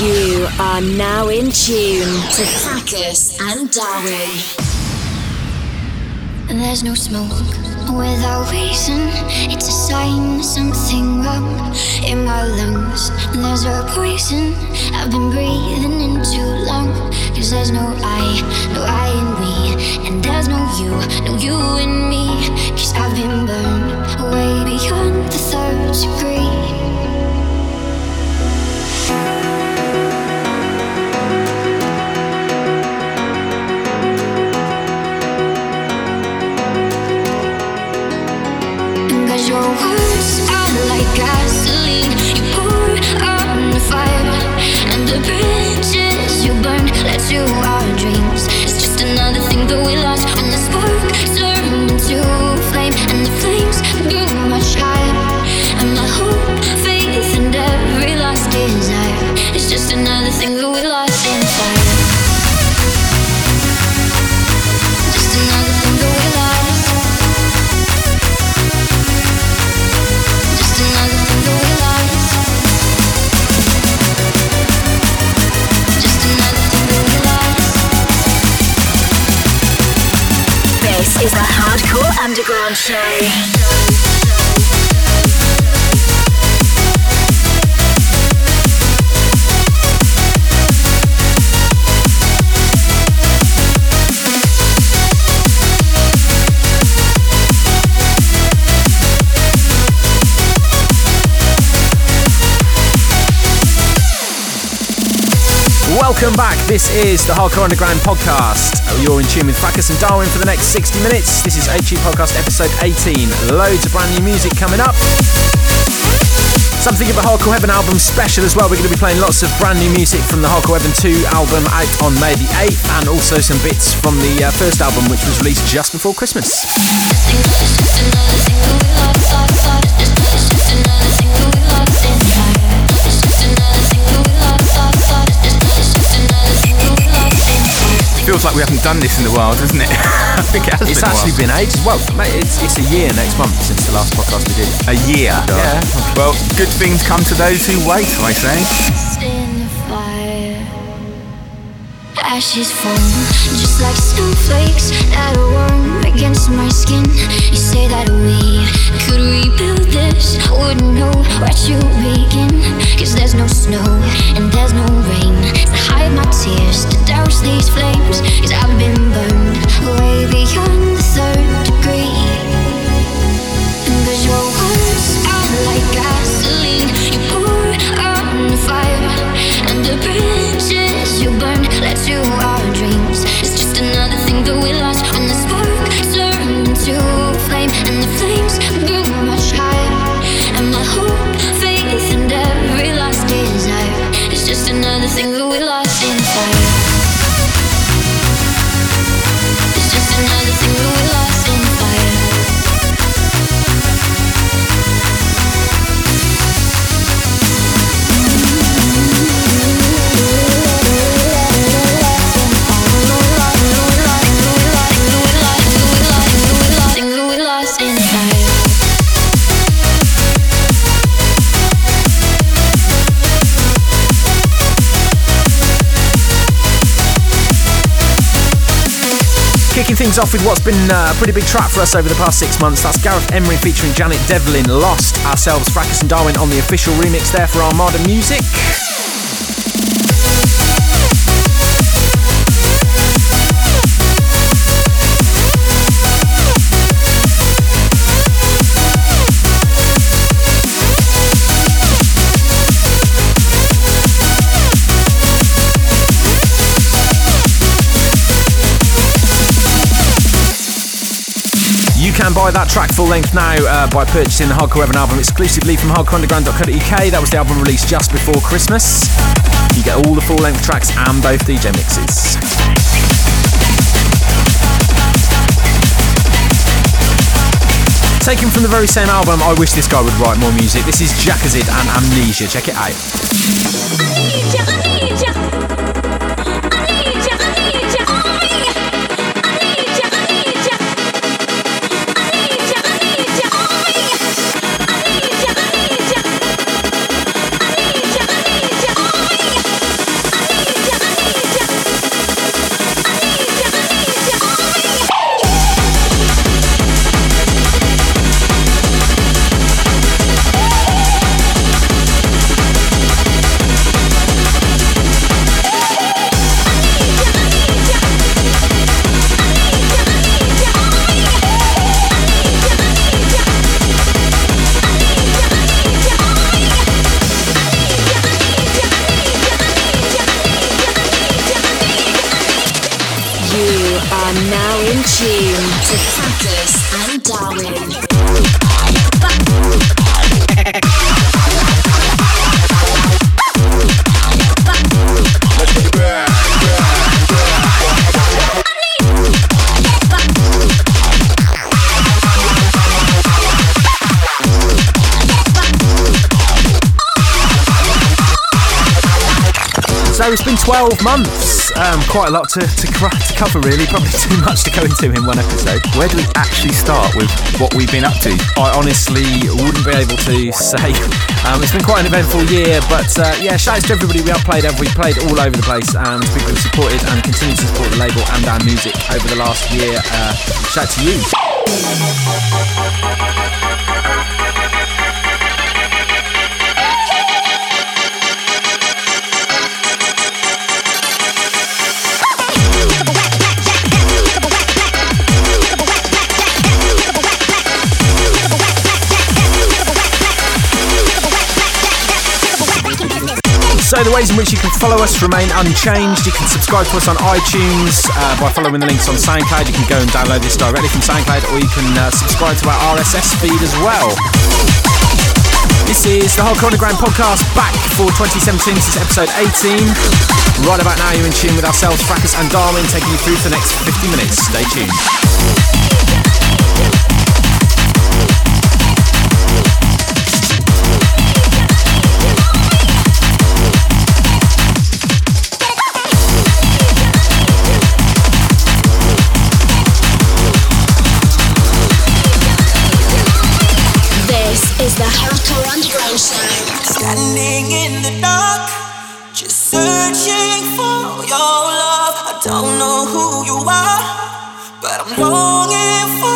You are now in tune to Fracus and Darwin. There's no smoke without reason. It's a sign something wrong in my lungs. There's a poison I've been breathing in too long. Cause there's no I, no I in we. And there's no you, no you in me. Cause I've been burned way beyond the third degree. Another thing that we lost when the spark turned into Underground Show. Welcome back. This is the Hardcore Underground podcast. You're in tune with Fracus and Darwin for the next 60 minutes. This is HU Podcast episode 18. Loads of brand new music coming up. Something of a Hardcore Heaven album special as well. We're going to be playing lots of brand new music from the Hardcore Heaven 2 album out on May the 8th and also some bits from the uh, first album which was released just before Christmas. Feels like we haven't done this in the while, doesn't it? I think it has It's been actually been ages. Well, mate, it's, it's a year next month since the last podcast we did. a year. Yeah. Well, good things come to those who wait, I say. Ashes fall just like snowflakes that are warm against my skin. You say that we could rebuild this. Wouldn't know where to begin. Cause there's no snow and there's no rain to hide my tears, to douse these flames. Cause I've been burned way beyond the third degree. Cause your words are like gasoline You pour on the fire And the you led to our dreams. It's just another thing that we lost When the spark turned into flame And the flames grew much higher. And my hope, faith, and every desire just another thing that we lost Kicking things off with what's been uh, a pretty big track for us over the past six months. That's Gareth Emery featuring Janet Devlin, Lost ourselves, Fracus and Darwin on the official remix there for Armada Music. Can buy that track full length now uh, by purchasing the Hardcore Heaven album exclusively from hardcoreunderground.co.uk. That was the album released just before Christmas. You get all the full length tracks and both DJ mixes. Taken from the very same album, I wish this guy would write more music. This is Jakazid and Amnesia. Check it out. It's been 12 months. Um, quite a lot to, to, to, cover, really. Probably too much to go into in one episode. Where do we actually start with what we've been up to? I honestly wouldn't be able to say. Um, it's been quite an eventful year, but uh, yeah, shouts to everybody we have played. We played all over the place, and people have supported and continue to support the label and our music over the last year. Uh, shout to you. The ways in which you can follow us remain unchanged. You can subscribe to us on iTunes uh, by following the links on SoundCloud. You can go and download this directly from SoundCloud, or you can uh, subscribe to our RSS feed as well. This is the Hardcore Underground podcast back for 2017. This is episode 18. Right about now, you're in tune with ourselves, Fracus and Darwin, taking you through for the next 50 minutes. Stay tuned. Standing in the dark, just searching for your love. I don't know who you are, but I'm longing for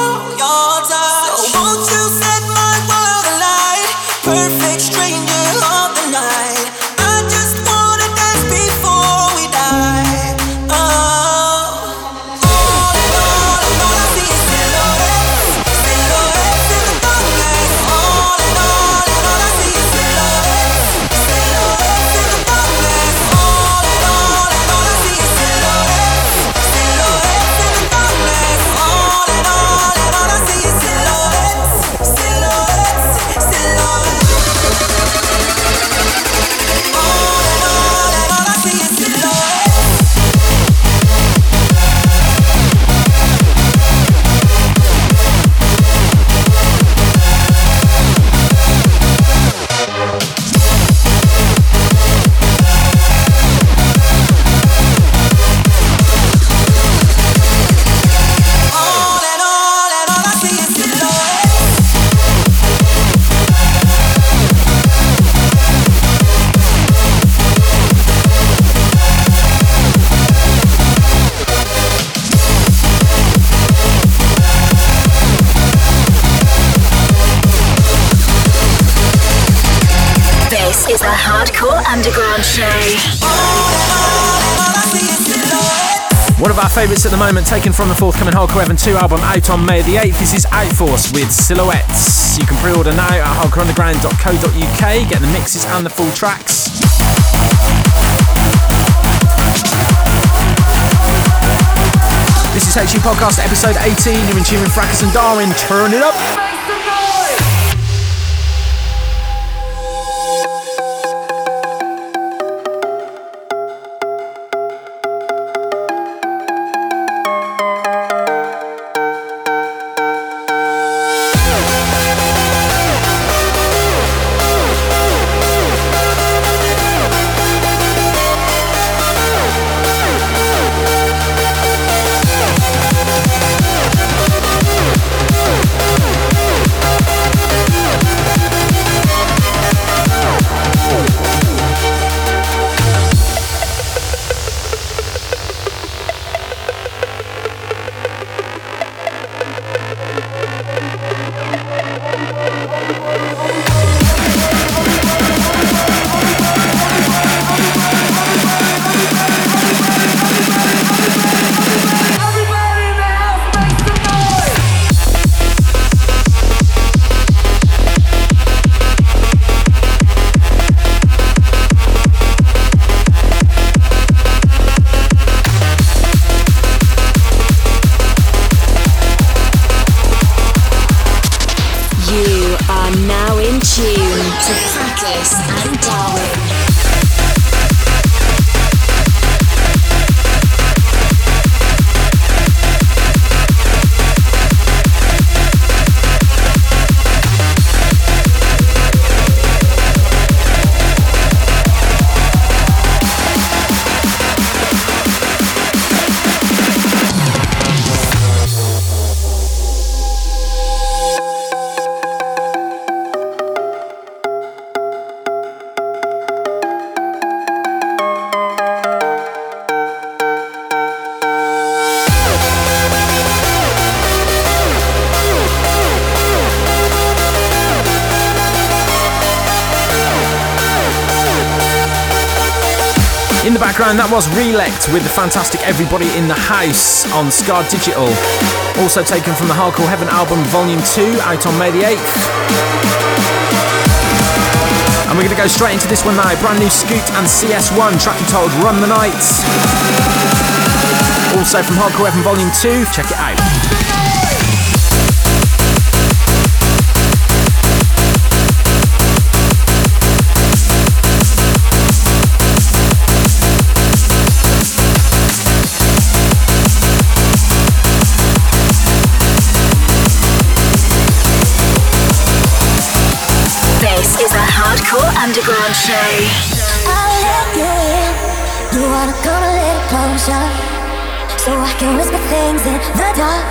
at the moment, taken from the forthcoming Hardcore Heaven 2 album out on May the 8th. This is Outforce with Silhouettes. You can pre order now at hardcoreunderground.co.uk, get the mixes and the full tracks. This is HU Podcast episode 18. You're in tune with Fracus and Darwin. Turn it up. The background, that was Relect with the fantastic Everybody in the House on Scar Digital. Also taken from the Hardcore Heaven album Volume 2, out on May the 8th. And we're going to go straight into this one now. Brand new Scoot and CS1, track entitled Run the Night. Also from Hardcore Heaven Volume 2, check it out. Underground I'll let you in. You wanna come a little closer, so I can whisper things in the dark.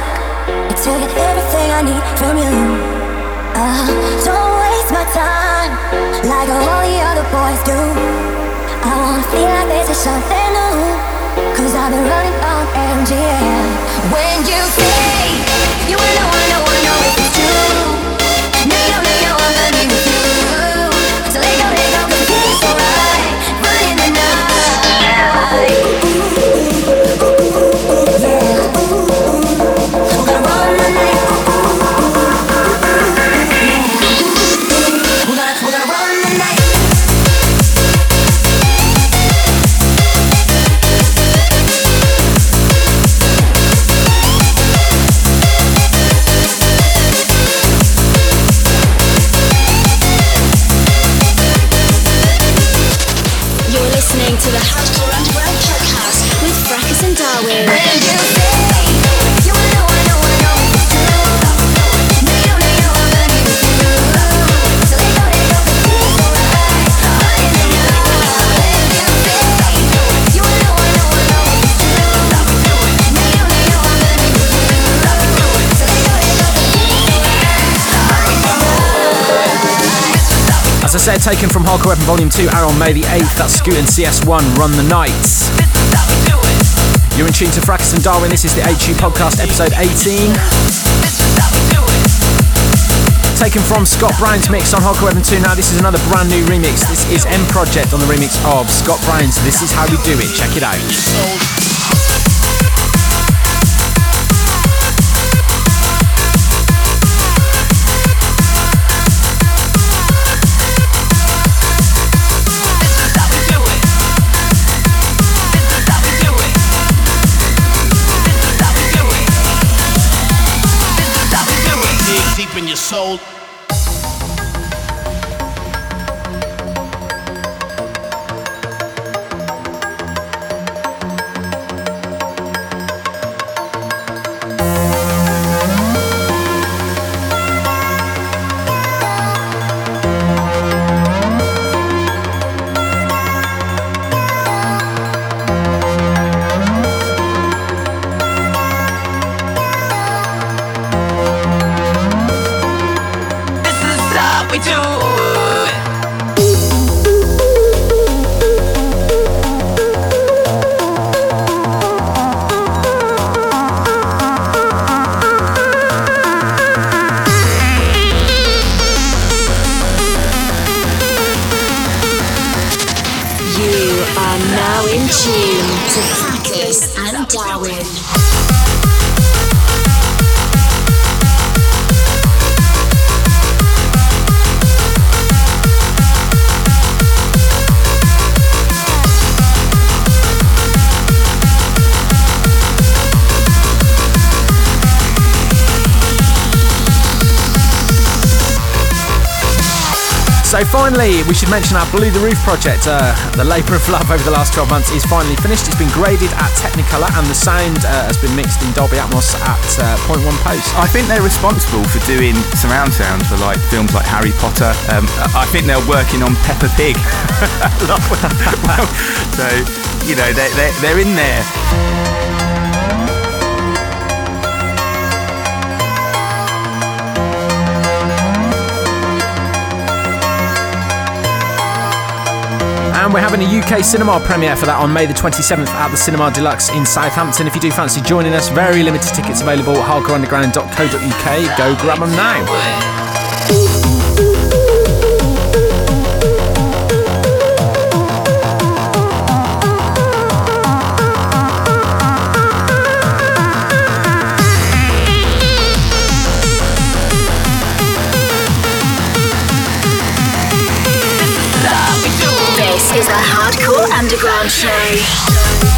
Tell you everything I need from you. Uh, don't waste my time like all the other boys do. I wanna feel like this is something new. Cause I've been running on MGM. When you say you wanna wanna wanna know if it's true. No, no, no, no, I'm running with you. Said, taken from Hardcore Heaven Volume 2, out on May the 8th. That's Scoot and CS1, Run the Night. You're in tune to Fracus and Darwin. This is the HU Podcast, episode 18. Taken from Scott Brown's mix on Hardcore Heaven 2. Now, this is another brand new remix. This is M Project on the remix of Scott Brown's This Is How We Do It. Check it out. Finally, we should mention our Blue the Roof project. Uh, the labour of love over the last 12 months is finally finished. It's been graded at Technicolor and the sound uh, has been mixed in Dolby Atmos at uh, Point One Post. I think they're responsible for doing surround sound for like films like Harry Potter. Um, I think they're working on Peppa Pig. so you know they're, they're, they're in there. We're having a UK cinema premiere for that on May the 27th at the Cinema de Lux in Southampton. If you do fancy joining us, very limited tickets available at hardcoreunderground.co.uk. Go grab them now. Show.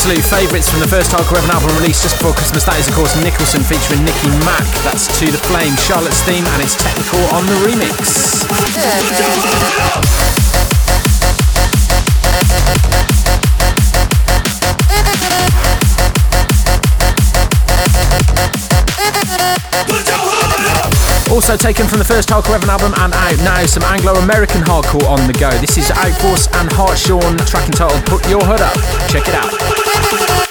Absolute favourites from the first Hardcore Heaven album released just before Christmas. That is, of course, Nicholson featuring Nicky Mack. That's To the Flame, Charlotte's theme, and it's Technikore on the remix. Also taken from the first Hardcore Heaven album and out now, some Anglo-American hardcore on the go. This is Outforce and Hartshorn, track entitled Put Your Hood Up. Check it out. We should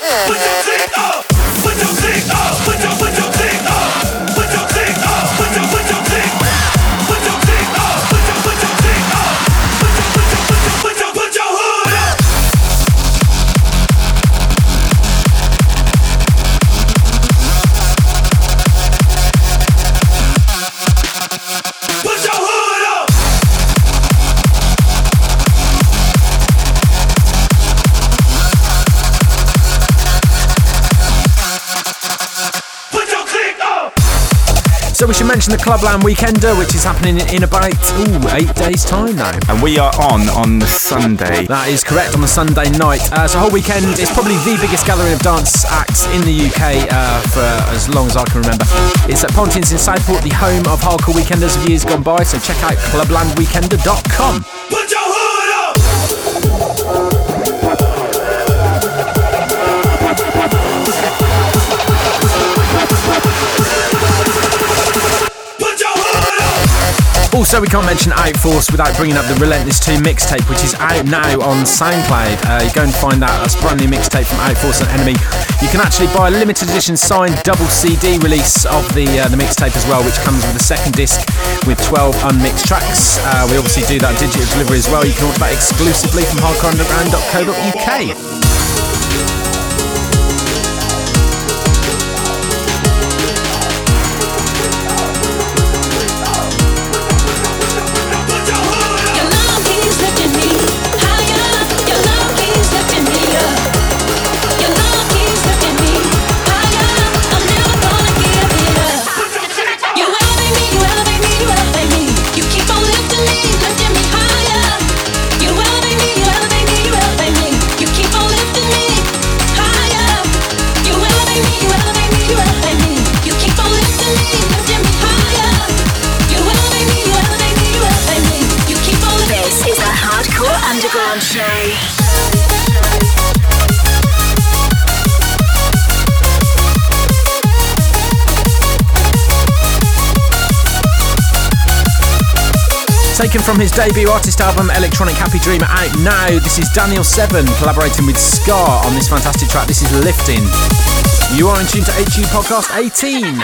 mention the Clubland Weekender, which is happening in about ooh, eight days' time now. And we are on on the Sunday. That is correct, on the Sunday night. Uh, so, whole weekend is probably the biggest gathering of dance acts in the UK uh, for as long as I can remember. It's at Pontins in Southport, the home of hardcore weekenders of years gone by. So, check out clublandweekender.com. Put your Also, we can't mention Outforce without bringing up the Relentless 2 mixtape, which is out now on SoundCloud. Uh, you go and find that. That's brand new mixtape from Outforce and Enemy. You can actually buy a limited edition signed double CD release of the uh, the mixtape as well, which comes with a second disc with 12 unmixed tracks. Uh, we obviously do that digital delivery as well. You can order that exclusively from hardcoreunderground.co.uk. Taken from his debut artist album Electronic Happy Dreamer out now, this is Daniel Seven collaborating with Scar on this fantastic track. This is Lifting. You are in tune to HU Podcast 18.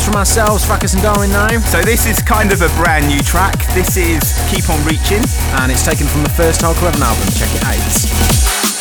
From ourselves, Fracus and Darwin now. So this is kind of a brand new track. This is Keep On Reaching. And it's taken from the first Hardcore Heaven album. Check it out.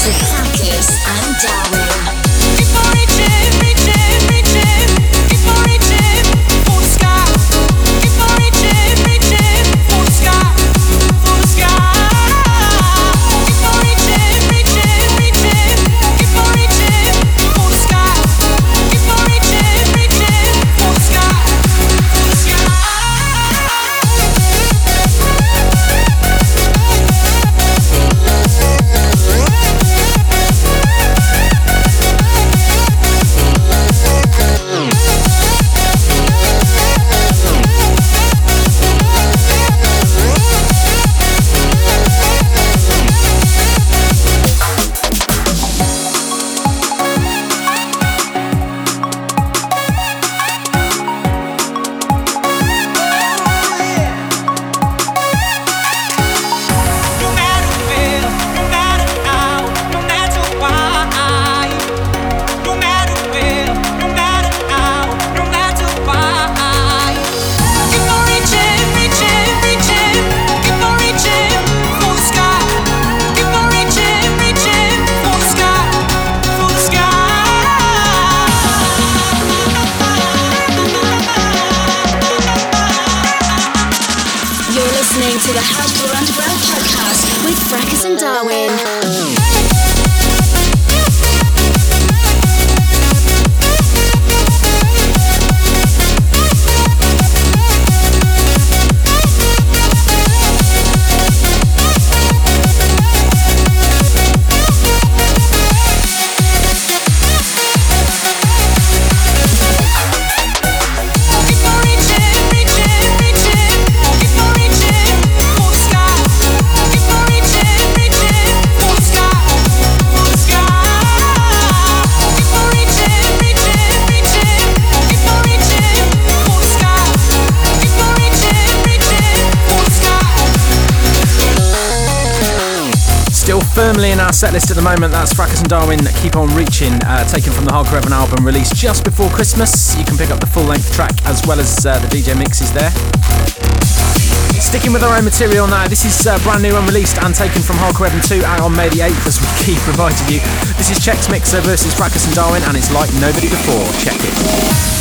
Practice and Darwin. Set list at the moment. That's Fracus and Darwin Keep On Reaching, uh, taken from the Hardcore Heaven album released just before Christmas. You can pick up the full length track as well as uh, the DJ mixes there. Sticking with our own material now, this is uh, brand new unreleased and taken from Hardcore Heaven 2 out on May the 8th as we keep reminding you. This is Chex Mixer versus Fracus and Darwin and it's like nobody before. Check it.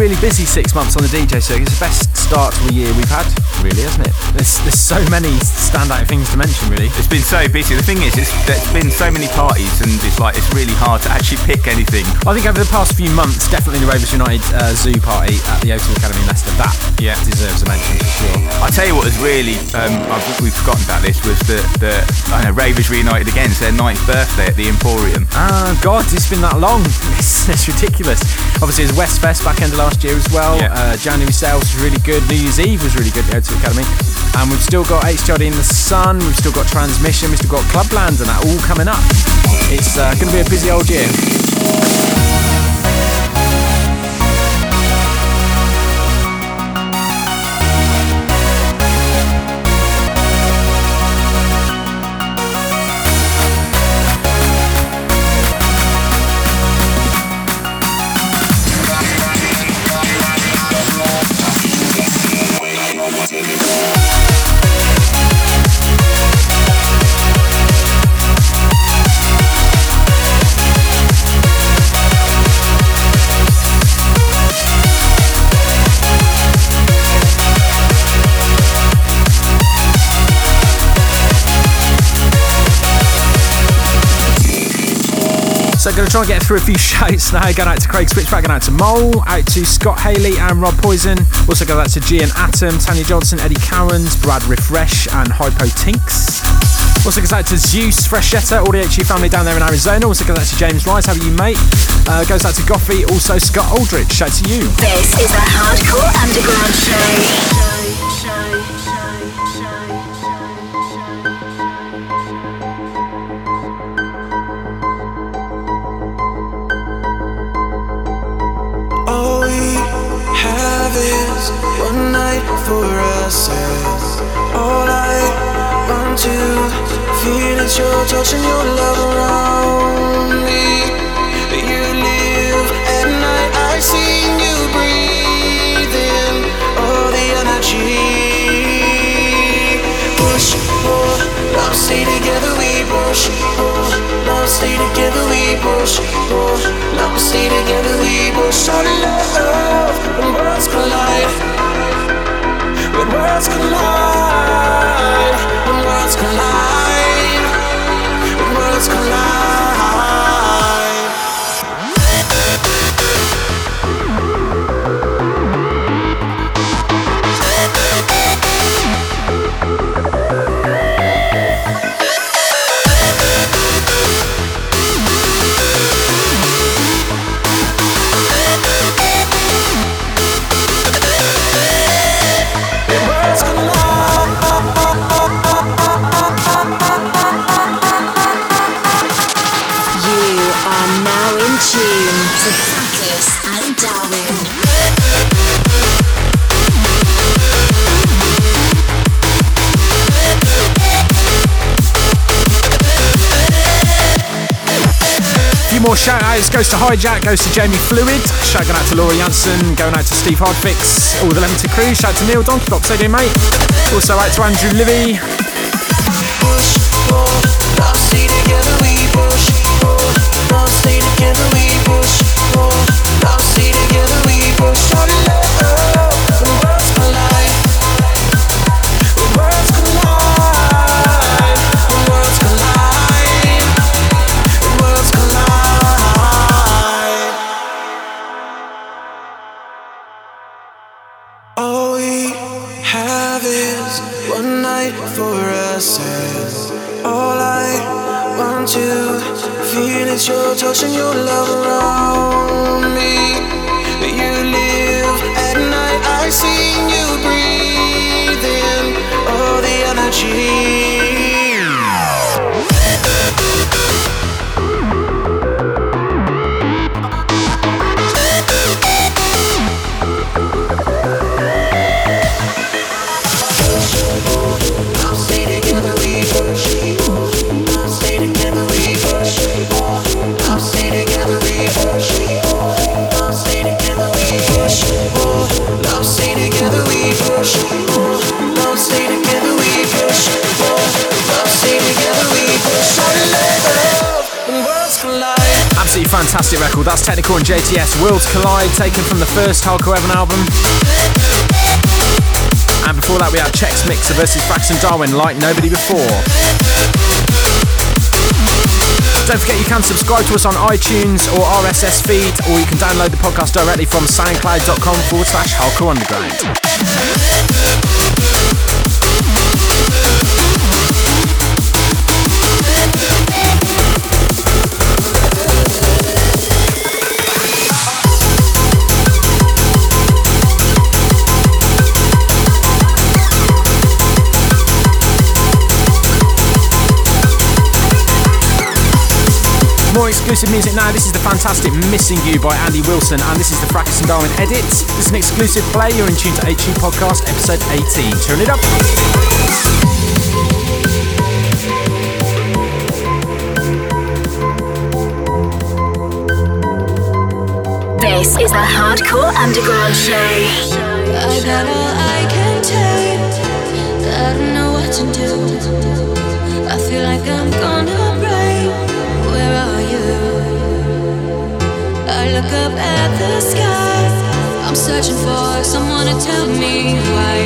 Really, busy six months on the DJ circuit. It's the best start to a year we've had, really, hasn't it? There's, there's so many standout things to mention, really. It's been so busy. The thing is, it's, there's been so many parties, and it's like it's really hard to actually pick anything. I think over the past few months, definitely the Ravers United uh, Zoo party at the O2 Academy in Leicester, that yeah. deserves a mention for sure. I tell you what was really, um, we've forgotten about this, was the, the I know, Ravers reunited again. It's their ninth birthday at the Emporium. Ah, God, it's been that long. It's, it's ridiculous. Obviously, it was Westfest back end of last year as well. Yeah. Uh, January sales was really good. New Year's Eve was really good at the O2 Academy. And we've still got HTID in the Sun, we've still got Transmission, we've still got Clubland, and that all coming up. It's uh, going to be a busy old year. Going to try and get through a few shouts now. Going out to Craig Switchback, going out to Mole, out to Scott Haley and Rob Poison. Also go out to G and Atom, Tanya Johnson, Eddie Cowans, Brad Refresh, and Hypo Tinks. Also goes out to Zeus, Freshetta, all the HU family down there in Arizona. Also goes out to James Rice, how are you, mate? Uh, goes out to Goffy, also Scott Aldrich. Shout to you. This is a Hardcore Underground Show. Worlds collide, when worlds collide, shout outs goes to Hijack, goes to Jamie Fluid, shout out to Laura Janssen, going out to Steve Hardfix, all the Limited crew, shout out to Neil Donkey Box, doing, mate? Also out to Andrew Livy, taken from the first Heaven album. And before that, we had Chex Mixer versus Braxton Darwin, like nobody before. Don't forget you can subscribe to us on iTunes or RSS feed, or you can download the podcast directly from soundcloud.com forward slash hardcore underground. More exclusive music now. This is the fantastic Missing You by Andy Wilson, and this is the Fracus and Darwin edit. This is an exclusive play. You're in tune to HU Podcast, episode 18. Turn it up. This is the Hardcore Underground Show. I got all I can take. I don't know what to do. I feel like I'm gonna look up at the sky. I'm searching for someone to tell me why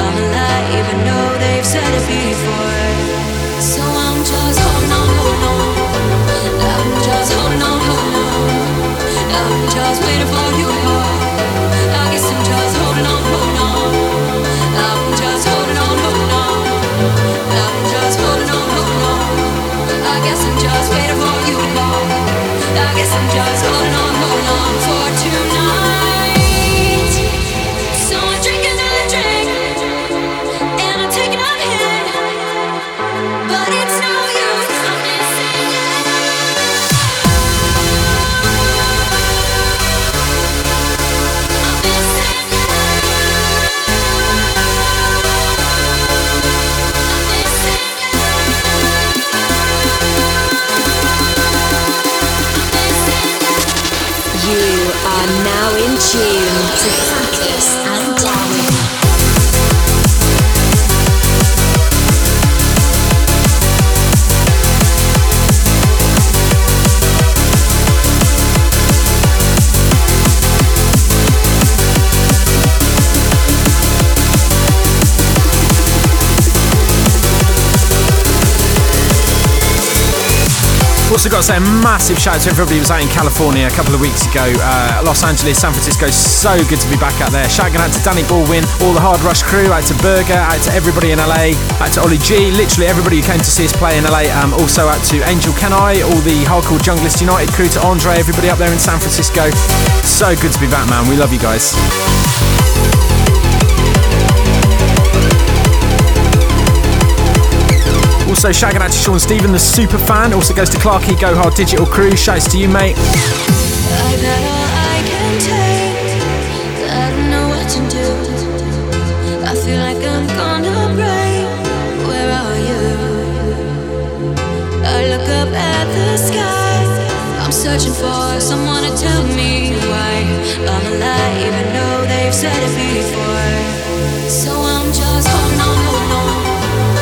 I'm alive, even though they've said it before. So I'm just oh holding on, holding on. I'm just oh holding on, holding on. I'm just waiting for you. I guess I'm just oh holding on, holding on. I'm just holding on, holding on. I'm just holding on, holding on. I guess I'm just waiting for you. I guess I'm just holding on. Also got to say a massive shout out to everybody who was out in California a couple of weeks ago. Uh, Los Angeles, San Francisco, so good to be back out there. Shout out to Danny Baldwin, all the Hard Rush crew, out to Burger, out to everybody in LA, out to Ollie G, literally everybody who came to see us play in LA. Um, also out to Angel Kenai, all the Hardcore Junglist United crew, to Andre, everybody up there in San Francisco. So good to be back, man. We love you guys. Also, shouting out to Sean Stephen, the super fan. Also goes to Clarky Go Hard Digital Crew. Shouts to you, mate. Searching for someone to tell me why I'm alive, even though they've said it before. So I'm just holding on, holding on.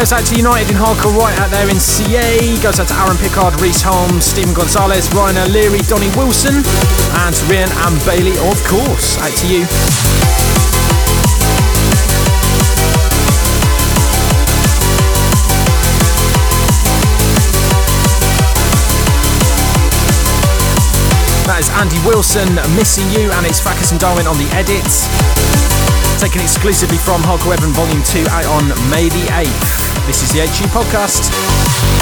goes out to United in Hardcore right out there in CA. Goes out to Aaron Pickard, Reese Holmes, Stephen Gonzalez, Ryan O'Leary, Donny Wilson, and to Rian and Bailey, of course. Out to you. That is Andy Wilson, Missing You, and it's Fracus and Darwin on the edits. Taken exclusively from Hardcore Heaven Volume 2 out on May the 8th. This is the HU Podcast.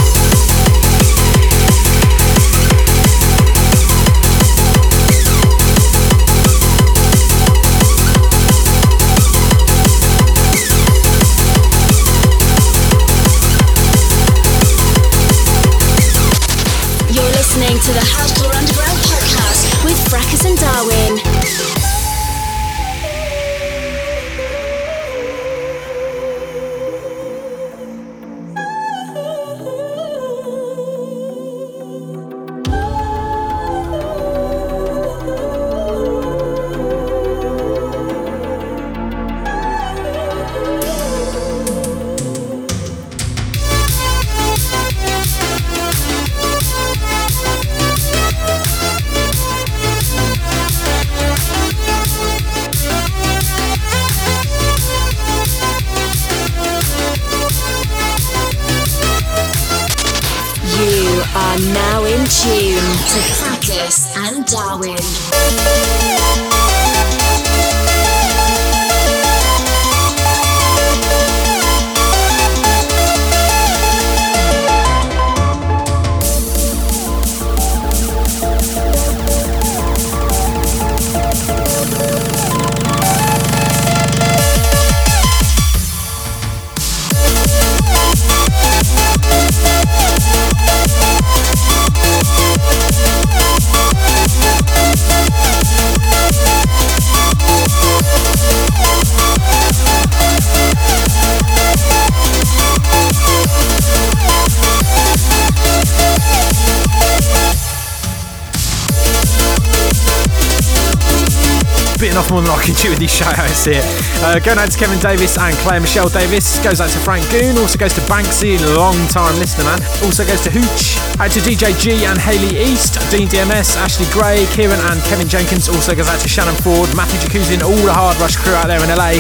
With these shout outs here. Uh, going out to Kevin Davis and Claire Michelle Davis. Goes out to Frank Goon. Also goes to Banksy, long time listener man. Also goes to Hooch. Out to DJ G and Haley East. Dean DMS, Ashley Gray, Kieran and Kevin Jenkins. Also goes out to Shannon Ford, Matthew Jacuzzi, and all the Hard Rush crew out there in LA.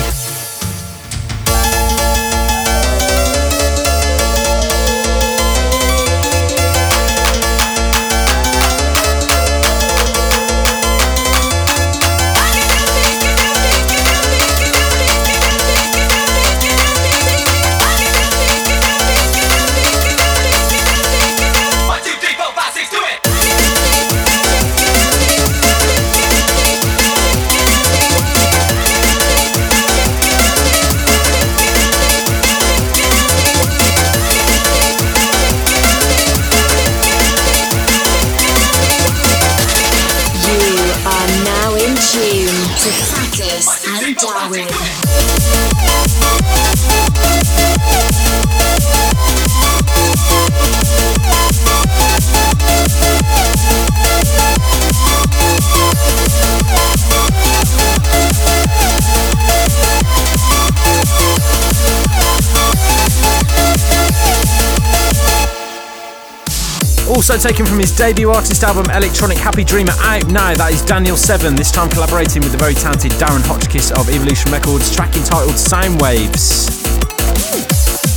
Taken from his debut artist album Electronic Happy Dreamer out now, that is Daniel Seven, this time collaborating with the very talented Darren Hotchkiss of Evolution Records, track entitled Soundwaves.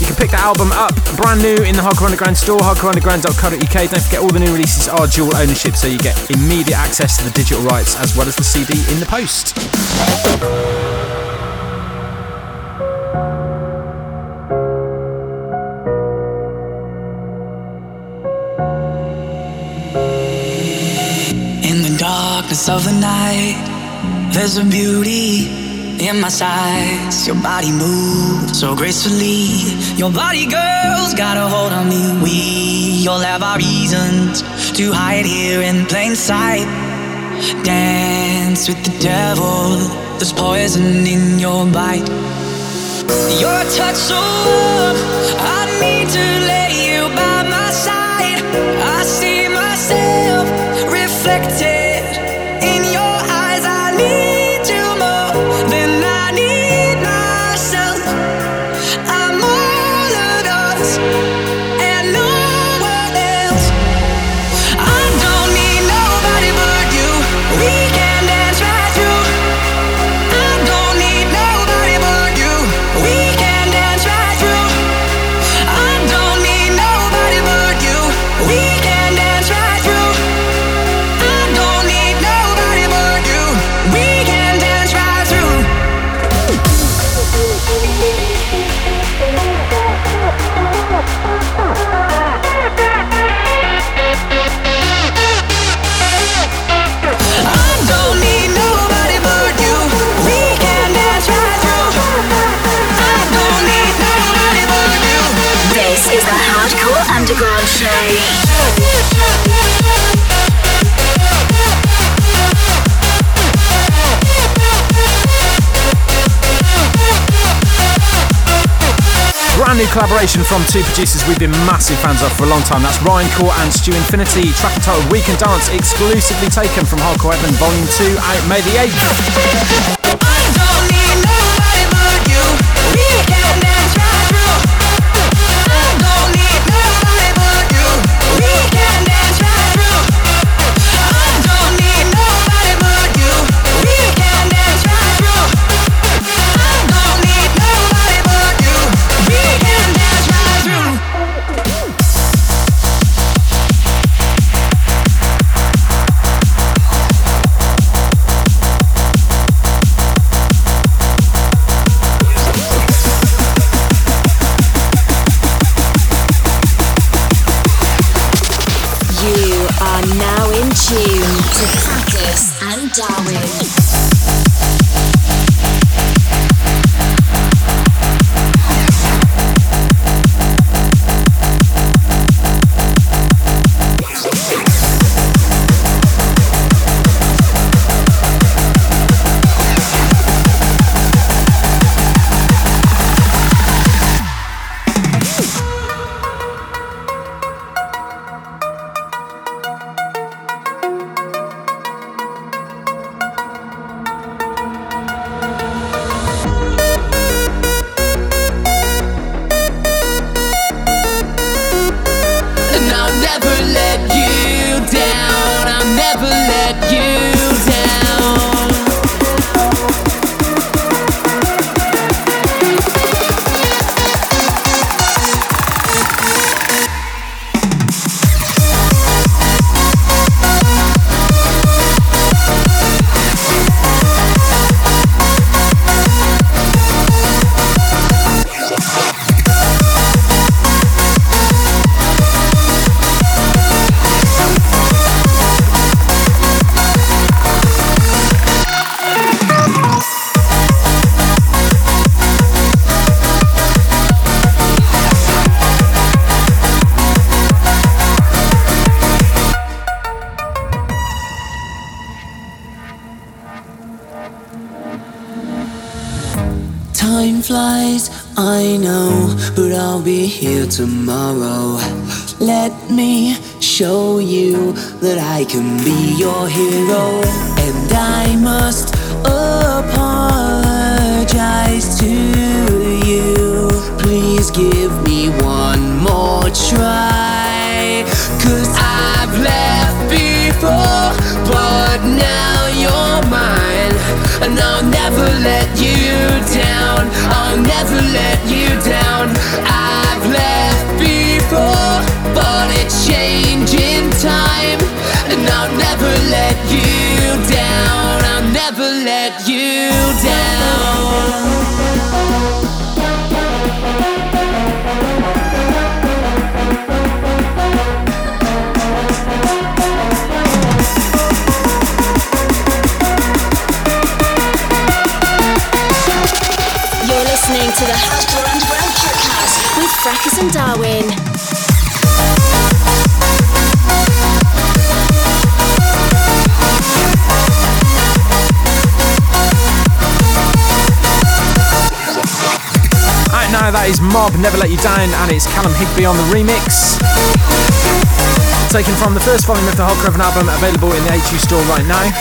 You can pick that album up brand new in the Hardcore Underground store, hardcoreunderground.co.uk. Don't forget all the new releases are dual ownership, so you get immediate access to the digital rights as well as the CD in the post. Darkness of the night, there's a beauty in my sights. Your body moves so gracefully. Your body, girl's got a hold on me. We all have our reasons to hide here in plain sight. Dance with the devil, there's poison in your bite. Your touch so warm, I need to lay you by my side. I see myself reflected. Brand new collaboration from two producers we've been massive fans of for a long time. That's Ryan Core and Stu Infinity. Track entitled We Can Dance, exclusively taken from Hardcore Heaven Volume 2 out May the 8th. Flies, I know, but I'll be here tomorrow. Let me show you that I can be your hero, and I must apologize to you. Please give me one more try, and I'll never let you down. I'll never let you down. I've left before, but it's changing time, and I'll never let you down. I'll never let you down. To the Underground Podcast with Fracus and Darwin. Right now, that is Mob, Never Let You Down, and it's Callum Higby on the remix. Taken from the first volume of the Hardcore Heaven album, available in the HU store right now.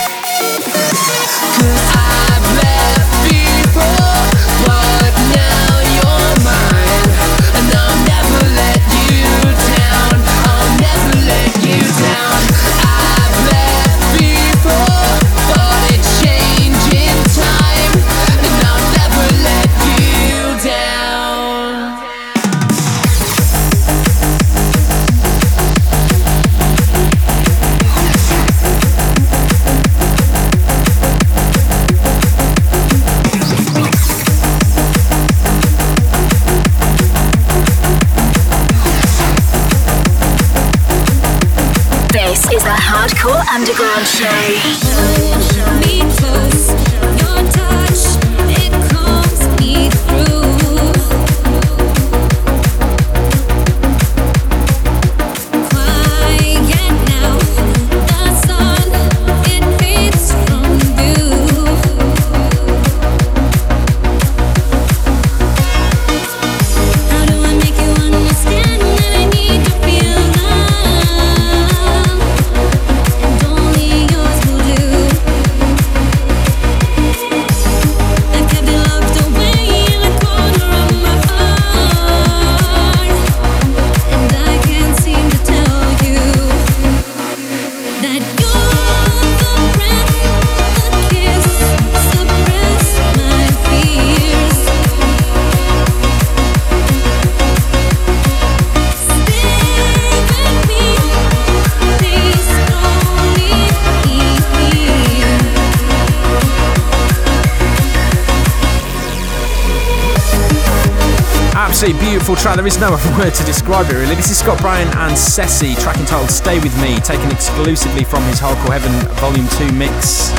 Track. There is no other word to describe it, really. This is Scott Brown and Ceci, track entitled Stay With Me, taken exclusively from his Hardcore Heaven Volume 2 mix.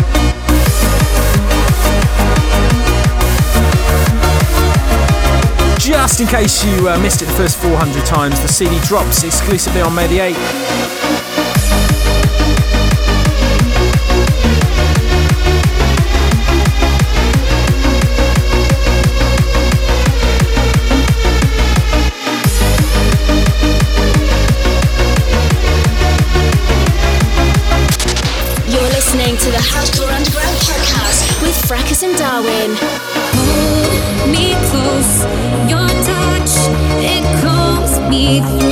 Just in case you uh, missed it the first 400 times, the CD drops exclusively on May the 8th. Fracus. Hold me close, your touch it calms me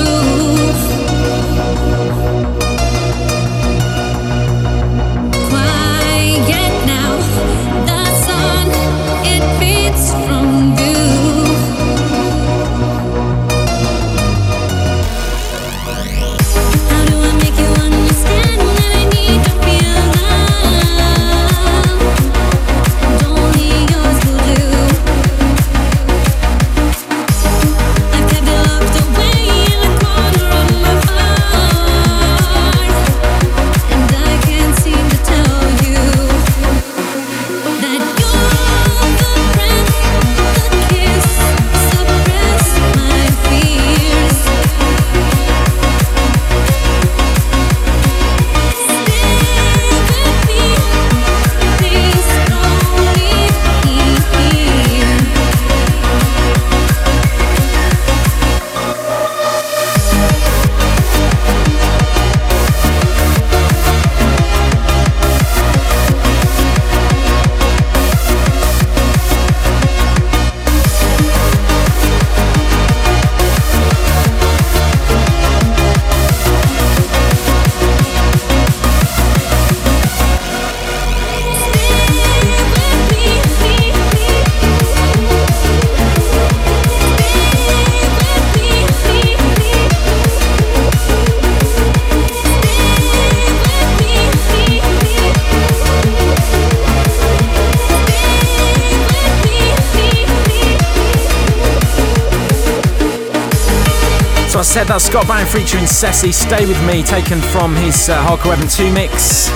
said that's Scott Brown featuring Ceci, Stay With Me, taken from his uh, Hardcore Heaven 2 mix.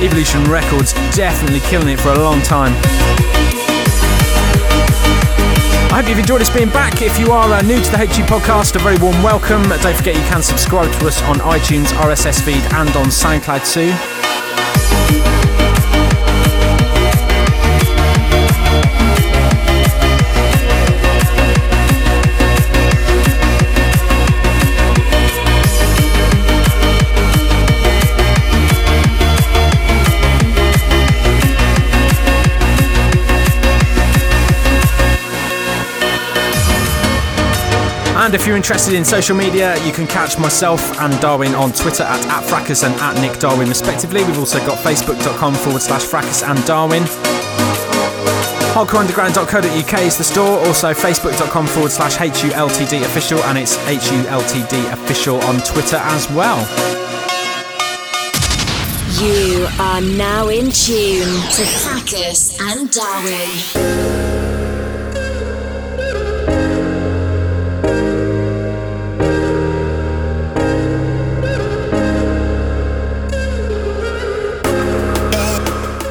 Evolution Records definitely killing it for a long time. I hope you've enjoyed us being back. If you are uh, new to the HU podcast, a very warm welcome. Don't forget you can subscribe to us on iTunes, RSS feed, and on SoundCloud too. And if you're interested in social media, you can catch myself and Darwin on Twitter at, at Fracus and at Nick Darwin, respectively. We've also got facebook.com forward slash Fracus and Darwin. HardcoreUnderground.co.uk is the store. Also, facebook.com forward slash HULTD official, and it's HULTD official on Twitter as well. You are now in tune to Fracus and Darwin.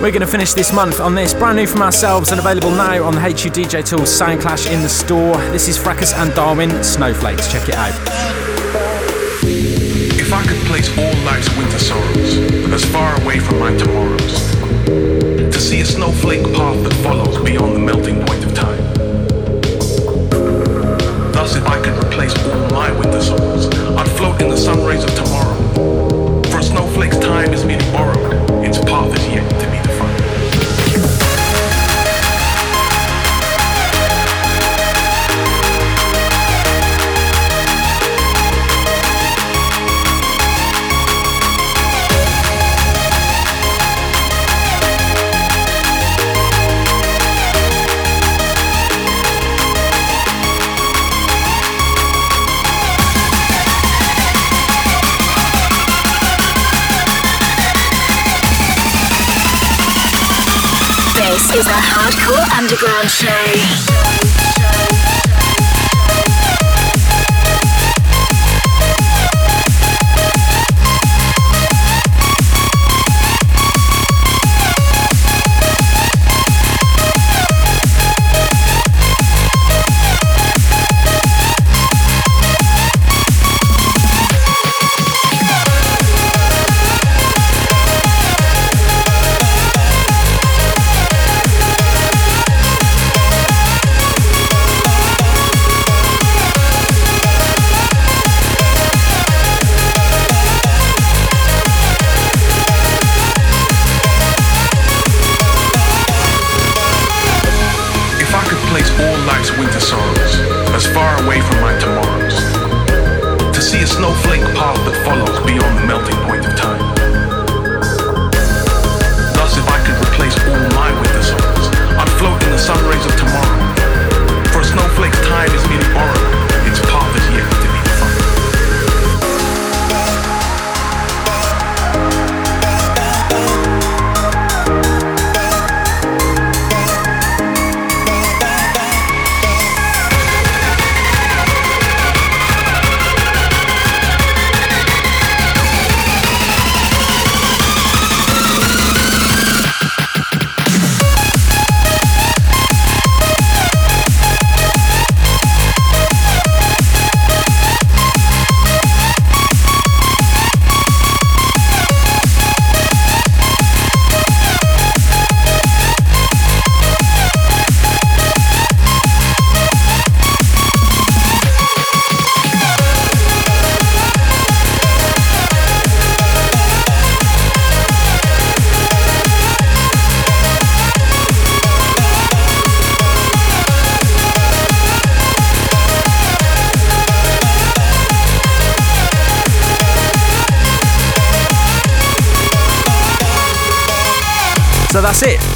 We're going to finish this month on this, brand new from ourselves and available now on the HU DJ Tools Soundclash in the store. This is Fracus and Darwin Snowflakes. Check it out. If I could place all life's winter sorrows as far away from my tomorrows, to see a snowflake path that follows beyond the melting point of time. Thus, if I could replace all my winter sorrows, I'd float in the sun rays of tomorrow. For a snowflake's time is merely borrowed, its yet to be defined. Is a Hardcore Underground Show. Far away from my tomorrows, to see a snowflake path that follows beyond the melting point of time.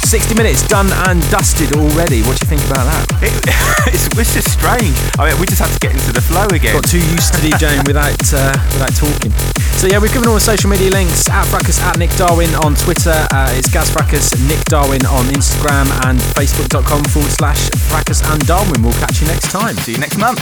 60 minutes done and dusted already. What do you think about that? It, it's, it's just strange. I mean, we just had to get into the flow again. Got too used to DJing without uh, without talking. So yeah, we've given all the social media links at Fracus at Nick Darwin on Twitter. Uh, it's Gaz Fracus, Nick Darwin on Instagram and Facebook.com forward slash Fracus and Darwin. We'll catch you next time. See you next month.